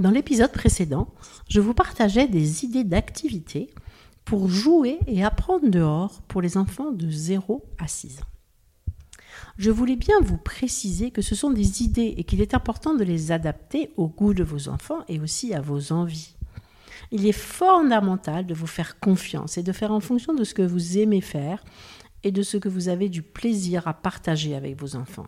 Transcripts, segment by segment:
Dans l'épisode précédent, je vous partageais des idées d'activités pour jouer et apprendre dehors pour les enfants de 0 à 6 ans. Je voulais bien vous préciser que ce sont des idées et qu'il est important de les adapter au goût de vos enfants et aussi à vos envies. Il est fondamental de vous faire confiance et de faire en fonction de ce que vous aimez faire et de ce que vous avez du plaisir à partager avec vos enfants.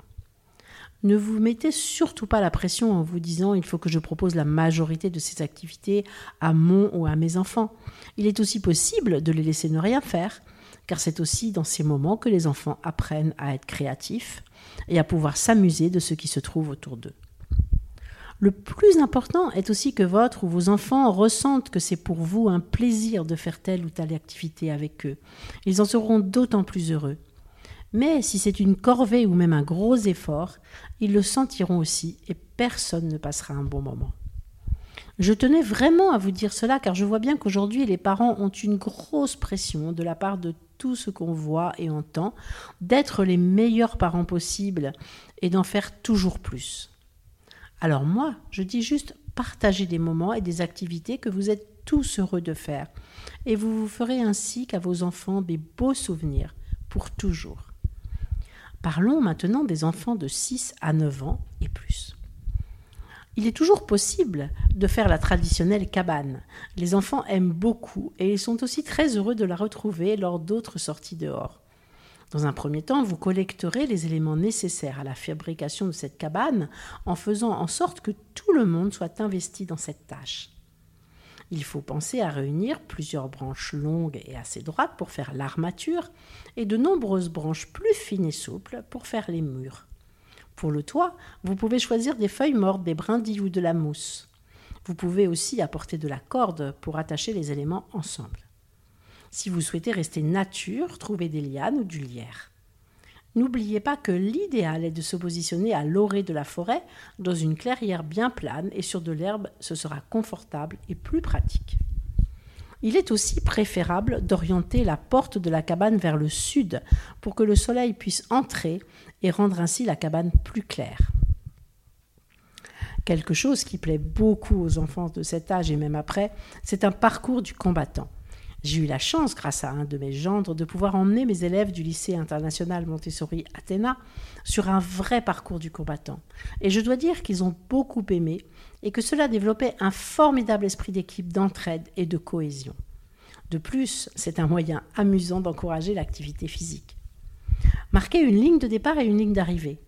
Ne vous mettez surtout pas la pression en vous disant il faut que je propose la majorité de ces activités à mon ou à mes enfants. Il est aussi possible de les laisser ne rien faire, car c'est aussi dans ces moments que les enfants apprennent à être créatifs et à pouvoir s'amuser de ce qui se trouve autour d'eux. Le plus important est aussi que votre ou vos enfants ressentent que c'est pour vous un plaisir de faire telle ou telle activité avec eux. Ils en seront d'autant plus heureux. Mais si c'est une corvée ou même un gros effort, ils le sentiront aussi et personne ne passera un bon moment. Je tenais vraiment à vous dire cela car je vois bien qu'aujourd'hui les parents ont une grosse pression de la part de tout ce qu'on voit et entend d'être les meilleurs parents possibles et d'en faire toujours plus. Alors moi, je dis juste partagez des moments et des activités que vous êtes tous heureux de faire et vous vous ferez ainsi qu'à vos enfants des beaux souvenirs pour toujours. Parlons maintenant des enfants de 6 à 9 ans et plus. Il est toujours possible de faire la traditionnelle cabane. Les enfants aiment beaucoup et ils sont aussi très heureux de la retrouver lors d'autres sorties dehors. Dans un premier temps, vous collecterez les éléments nécessaires à la fabrication de cette cabane en faisant en sorte que tout le monde soit investi dans cette tâche. Il faut penser à réunir plusieurs branches longues et assez droites pour faire l'armature et de nombreuses branches plus fines et souples pour faire les murs. Pour le toit, vous pouvez choisir des feuilles mortes, des brindilles ou de la mousse. Vous pouvez aussi apporter de la corde pour attacher les éléments ensemble. Si vous souhaitez rester nature, trouvez des lianes ou du lierre. N'oubliez pas que l'idéal est de se positionner à l'orée de la forêt, dans une clairière bien plane et sur de l'herbe, ce sera confortable et plus pratique. Il est aussi préférable d'orienter la porte de la cabane vers le sud pour que le soleil puisse entrer et rendre ainsi la cabane plus claire. Quelque chose qui plaît beaucoup aux enfants de cet âge et même après, c'est un parcours du combattant. J'ai eu la chance, grâce à un de mes gendres, de pouvoir emmener mes élèves du lycée international Montessori Athéna sur un vrai parcours du combattant. Et je dois dire qu'ils ont beaucoup aimé et que cela développait un formidable esprit d'équipe, d'entraide et de cohésion. De plus, c'est un moyen amusant d'encourager l'activité physique. Marquez une ligne de départ et une ligne d'arrivée.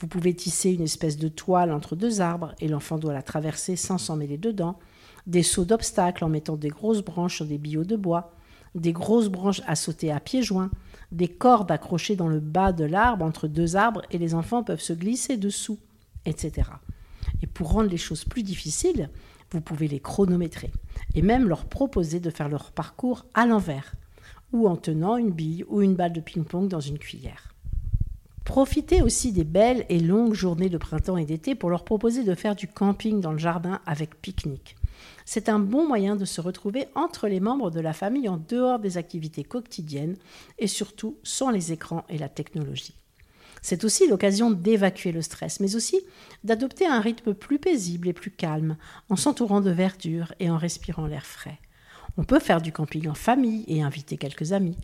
Vous pouvez tisser une espèce de toile entre deux arbres et l'enfant doit la traverser sans s'en mêler dedans des sauts d'obstacles en mettant des grosses branches sur des billots de bois, des grosses branches à sauter à pieds joints, des cordes accrochées dans le bas de l'arbre entre deux arbres et les enfants peuvent se glisser dessous, etc. Et pour rendre les choses plus difficiles, vous pouvez les chronométrer et même leur proposer de faire leur parcours à l'envers. ou en tenant une bille ou une balle de ping-pong dans une cuillère. Profitez aussi des belles et longues journées de printemps et d'été pour leur proposer de faire du camping dans le jardin avec pique-nique. C'est un bon moyen de se retrouver entre les membres de la famille en dehors des activités quotidiennes et surtout sans les écrans et la technologie. C'est aussi l'occasion d'évacuer le stress, mais aussi d'adopter un rythme plus paisible et plus calme, en s'entourant de verdure et en respirant l'air frais. On peut faire du camping en famille et inviter quelques amis.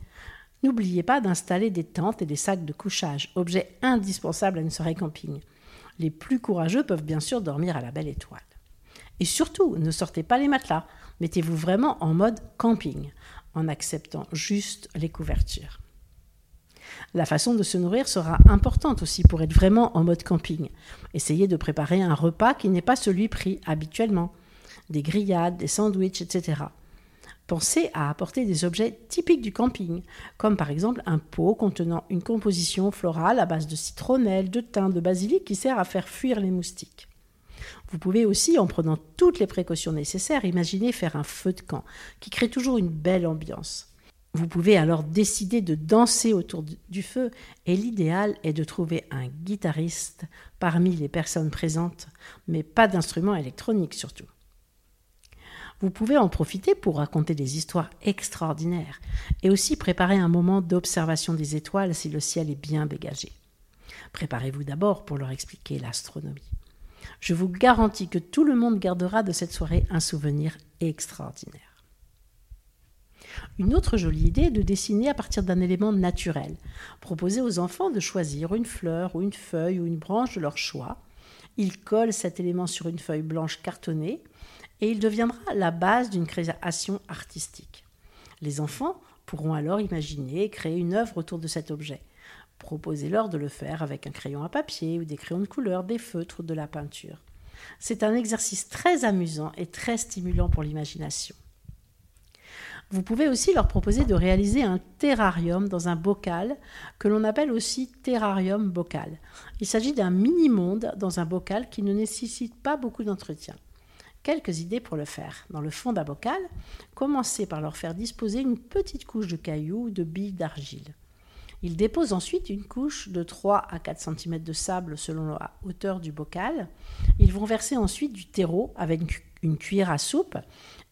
N'oubliez pas d'installer des tentes et des sacs de couchage, objet indispensable à une soirée camping. Les plus courageux peuvent bien sûr dormir à la belle étoile. Et surtout, ne sortez pas les matelas, mettez-vous vraiment en mode camping, en acceptant juste les couvertures. La façon de se nourrir sera importante aussi pour être vraiment en mode camping. Essayez de préparer un repas qui n'est pas celui pris habituellement. Des grillades, des sandwichs, etc. Pensez à apporter des objets typiques du camping, comme par exemple un pot contenant une composition florale à base de citronnelle, de thym, de basilic qui sert à faire fuir les moustiques. Vous pouvez aussi, en prenant toutes les précautions nécessaires, imaginer faire un feu de camp, qui crée toujours une belle ambiance. Vous pouvez alors décider de danser autour du feu et l'idéal est de trouver un guitariste parmi les personnes présentes, mais pas d'instrument électronique surtout. Vous pouvez en profiter pour raconter des histoires extraordinaires et aussi préparer un moment d'observation des étoiles si le ciel est bien dégagé. Préparez-vous d'abord pour leur expliquer l'astronomie. Je vous garantis que tout le monde gardera de cette soirée un souvenir extraordinaire. Une autre jolie idée est de dessiner à partir d'un élément naturel. Proposer aux enfants de choisir une fleur ou une feuille ou une branche de leur choix. Ils collent cet élément sur une feuille blanche cartonnée et il deviendra la base d'une création artistique. Les enfants pourront alors imaginer et créer une œuvre autour de cet objet. Proposez-leur de le faire avec un crayon à papier ou des crayons de couleur, des feutres ou de la peinture. C'est un exercice très amusant et très stimulant pour l'imagination. Vous pouvez aussi leur proposer de réaliser un terrarium dans un bocal que l'on appelle aussi terrarium bocal. Il s'agit d'un mini-monde dans un bocal qui ne nécessite pas beaucoup d'entretien. Quelques idées pour le faire. Dans le fond d'un bocal, commencez par leur faire disposer une petite couche de cailloux ou de billes d'argile. Ils déposent ensuite une couche de 3 à 4 cm de sable selon la hauteur du bocal. Ils vont verser ensuite du terreau avec une cuillère à soupe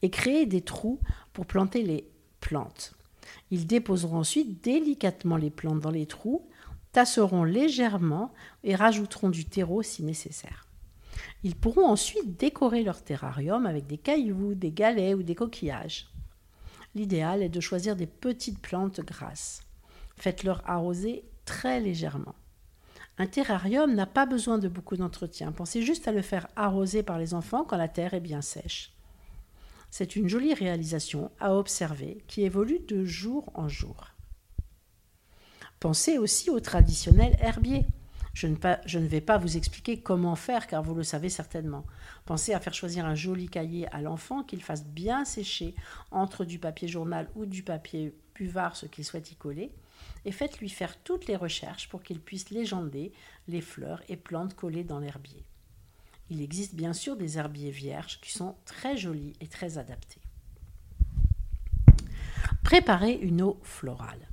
et créer des trous pour planter les plantes. Ils déposeront ensuite délicatement les plantes dans les trous, tasseront légèrement et rajouteront du terreau si nécessaire. Ils pourront ensuite décorer leur terrarium avec des cailloux, des galets ou des coquillages. L'idéal est de choisir des petites plantes grasses. Faites-leur arroser très légèrement. Un terrarium n'a pas besoin de beaucoup d'entretien. Pensez juste à le faire arroser par les enfants quand la terre est bien sèche. C'est une jolie réalisation à observer qui évolue de jour en jour. Pensez aussi au traditionnel herbier. Je ne, vais pas vous expliquer comment faire car vous le savez certainement. Pensez à faire choisir un joli cahier à l'enfant qu'il fasse bien sécher entre du papier journal ou du papier buvard ce qu'il souhaite y coller et faites-lui faire toutes les recherches pour qu'il puisse légender les fleurs et plantes collées dans l'herbier. Il existe bien sûr des herbiers vierges qui sont très jolis et très adaptés. Préparez une eau florale.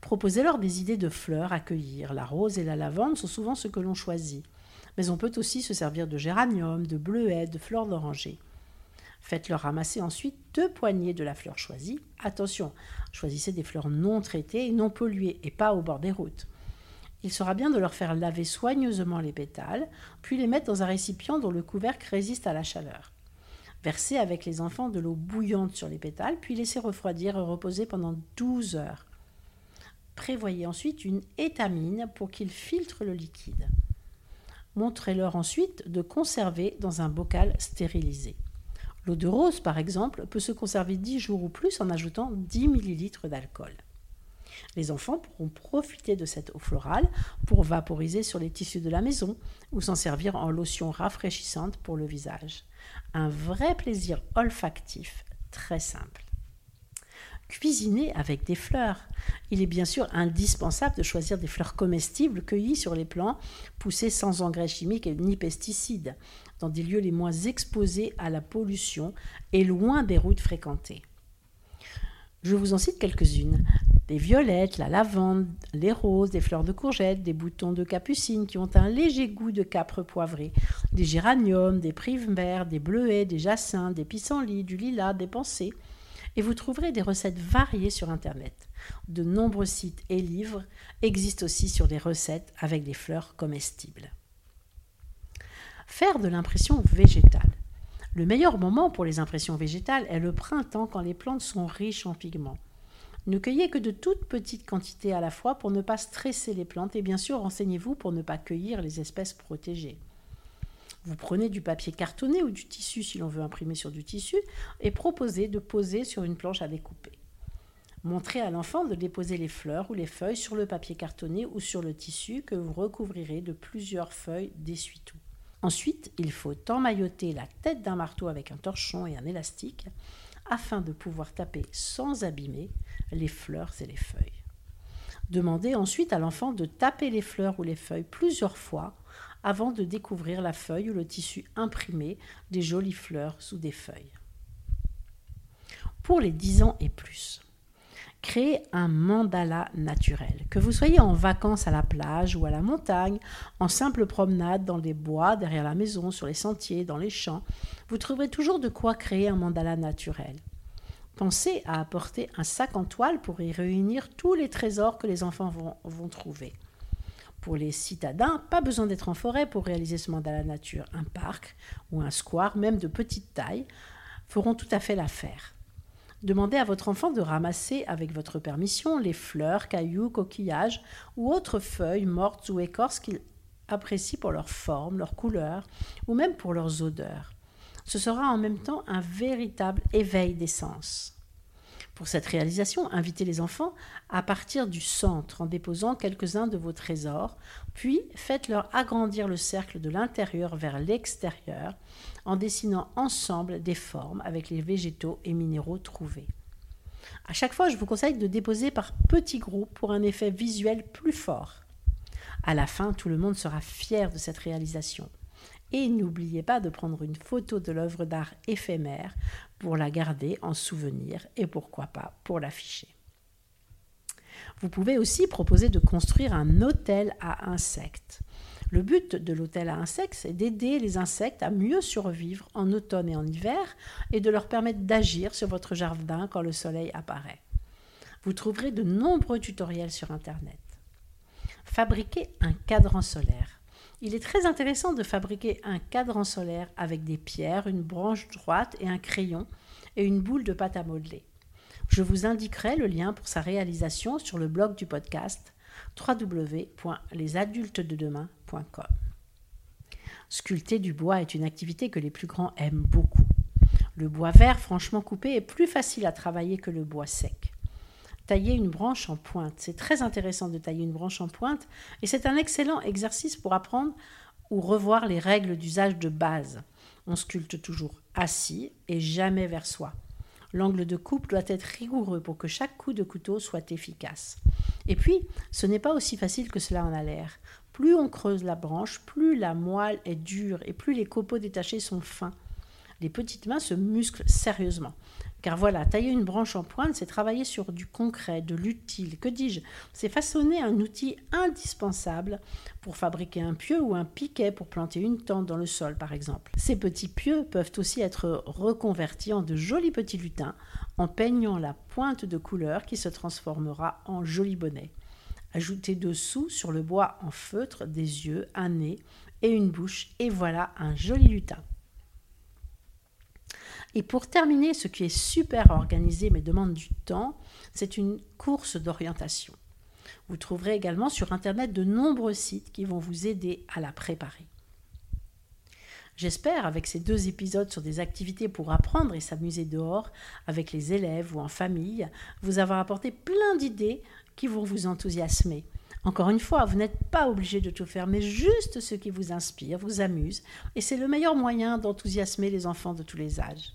Proposez-leur des idées de fleurs à cueillir. La rose et la lavande sont souvent ce que l'on choisit. Mais on peut aussi se servir de géranium, de bleuets, de fleurs d'oranger. Faites-leur ramasser ensuite deux poignées de la fleur choisie. Attention, choisissez des fleurs non traitées et non polluées et pas au bord des routes il sera bien de leur faire laver soigneusement les pétales, puis les mettre dans un récipient dont le couvercle résiste à la chaleur. Versez avec les enfants de l'eau bouillante sur les pétales, puis laissez refroidir et reposer pendant 12 heures. Prévoyez ensuite une étamine pour qu'ils filtrent le liquide. Montrez-leur ensuite de conserver dans un bocal stérilisé. L'eau de rose, par exemple, peut se conserver 10 jours ou plus en ajoutant 10 ml d'alcool. Les enfants pourront profiter de cette eau florale pour vaporiser sur les tissus de la maison ou s'en servir en lotion rafraîchissante pour le visage. Un vrai plaisir olfactif très simple. Cuisiner avec des fleurs. Il est bien sûr indispensable de choisir des fleurs comestibles cueillies sur les plants, poussées sans engrais chimiques ni pesticides, dans des lieux les moins exposés à la pollution et loin des routes fréquentées. Je vous en cite quelques-unes. Des violettes, la lavande, les roses, des fleurs de courgettes, des boutons de capucine qui ont un léger goût de capre poivré, des géraniums, des primes des bleuets, des jacinthes, des pissenlits, du lilas, des pensées. Et vous trouverez des recettes variées sur Internet. De nombreux sites et livres existent aussi sur des recettes avec des fleurs comestibles. Faire de l'impression végétale. Le meilleur moment pour les impressions végétales est le printemps quand les plantes sont riches en pigments. Ne cueillez que de toutes petites quantités à la fois pour ne pas stresser les plantes et bien sûr renseignez-vous pour ne pas cueillir les espèces protégées. Vous prenez du papier cartonné ou du tissu si l'on veut imprimer sur du tissu et proposez de poser sur une planche à découper. Montrez à l'enfant de déposer les fleurs ou les feuilles sur le papier cartonné ou sur le tissu que vous recouvrirez de plusieurs feuilles d'essuie-tout. Ensuite, il faut emmailloter la tête d'un marteau avec un torchon et un élastique afin de pouvoir taper sans abîmer les fleurs et les feuilles. Demandez ensuite à l'enfant de taper les fleurs ou les feuilles plusieurs fois avant de découvrir la feuille ou le tissu imprimé des jolies fleurs sous des feuilles. Pour les 10 ans et plus, créez un mandala naturel. Que vous soyez en vacances à la plage ou à la montagne, en simple promenade dans les bois, derrière la maison, sur les sentiers, dans les champs, vous trouverez toujours de quoi créer un mandala naturel. Pensez à apporter un sac en toile pour y réunir tous les trésors que les enfants vont, vont trouver. Pour les citadins, pas besoin d'être en forêt pour réaliser ce mandala nature. Un parc ou un square, même de petite taille, feront tout à fait l'affaire. Demandez à votre enfant de ramasser, avec votre permission, les fleurs, cailloux, coquillages ou autres feuilles mortes ou écorces qu'il apprécie pour leur forme, leur couleur ou même pour leurs odeurs. Ce sera en même temps un véritable éveil des sens. Pour cette réalisation, invitez les enfants à partir du centre en déposant quelques-uns de vos trésors, puis faites-leur agrandir le cercle de l'intérieur vers l'extérieur en dessinant ensemble des formes avec les végétaux et minéraux trouvés. À chaque fois, je vous conseille de déposer par petits groupes pour un effet visuel plus fort. À la fin, tout le monde sera fier de cette réalisation. Et n'oubliez pas de prendre une photo de l'œuvre d'art éphémère pour la garder en souvenir et pourquoi pas pour l'afficher. Vous pouvez aussi proposer de construire un hôtel à insectes. Le but de l'hôtel à insectes, c'est d'aider les insectes à mieux survivre en automne et en hiver et de leur permettre d'agir sur votre jardin quand le soleil apparaît. Vous trouverez de nombreux tutoriels sur Internet. Fabriquer un cadran solaire. Il est très intéressant de fabriquer un cadran solaire avec des pierres, une branche droite et un crayon et une boule de pâte à modeler. Je vous indiquerai le lien pour sa réalisation sur le blog du podcast www.lesadultesdedemain.com. Sculpter du bois est une activité que les plus grands aiment beaucoup. Le bois vert franchement coupé est plus facile à travailler que le bois sec tailler une branche en pointe. C'est très intéressant de tailler une branche en pointe et c'est un excellent exercice pour apprendre ou revoir les règles d'usage de base. On sculpte toujours assis et jamais vers soi. L'angle de coupe doit être rigoureux pour que chaque coup de couteau soit efficace. Et puis, ce n'est pas aussi facile que cela en a l'air. Plus on creuse la branche, plus la moelle est dure et plus les copeaux détachés sont fins. Les petites mains se musclent sérieusement. Car voilà, tailler une branche en pointe, c'est travailler sur du concret, de l'utile. Que dis-je? C'est façonner un outil indispensable pour fabriquer un pieu ou un piquet pour planter une tente dans le sol, par exemple. Ces petits pieux peuvent aussi être reconvertis en de jolis petits lutins en peignant la pointe de couleur qui se transformera en joli bonnet. Ajoutez dessous sur le bois en feutre des yeux, un nez et une bouche, et voilà un joli lutin. Et pour terminer, ce qui est super organisé mais demande du temps, c'est une course d'orientation. Vous trouverez également sur Internet de nombreux sites qui vont vous aider à la préparer. J'espère, avec ces deux épisodes sur des activités pour apprendre et s'amuser dehors, avec les élèves ou en famille, vous avoir apporté plein d'idées qui vont vous enthousiasmer. Encore une fois, vous n'êtes pas obligé de tout faire, mais juste ce qui vous inspire, vous amuse, et c'est le meilleur moyen d'enthousiasmer les enfants de tous les âges.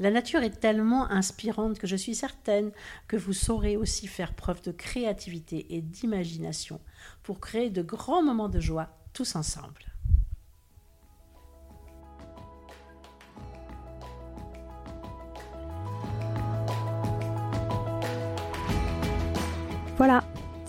La nature est tellement inspirante que je suis certaine que vous saurez aussi faire preuve de créativité et d'imagination pour créer de grands moments de joie tous ensemble.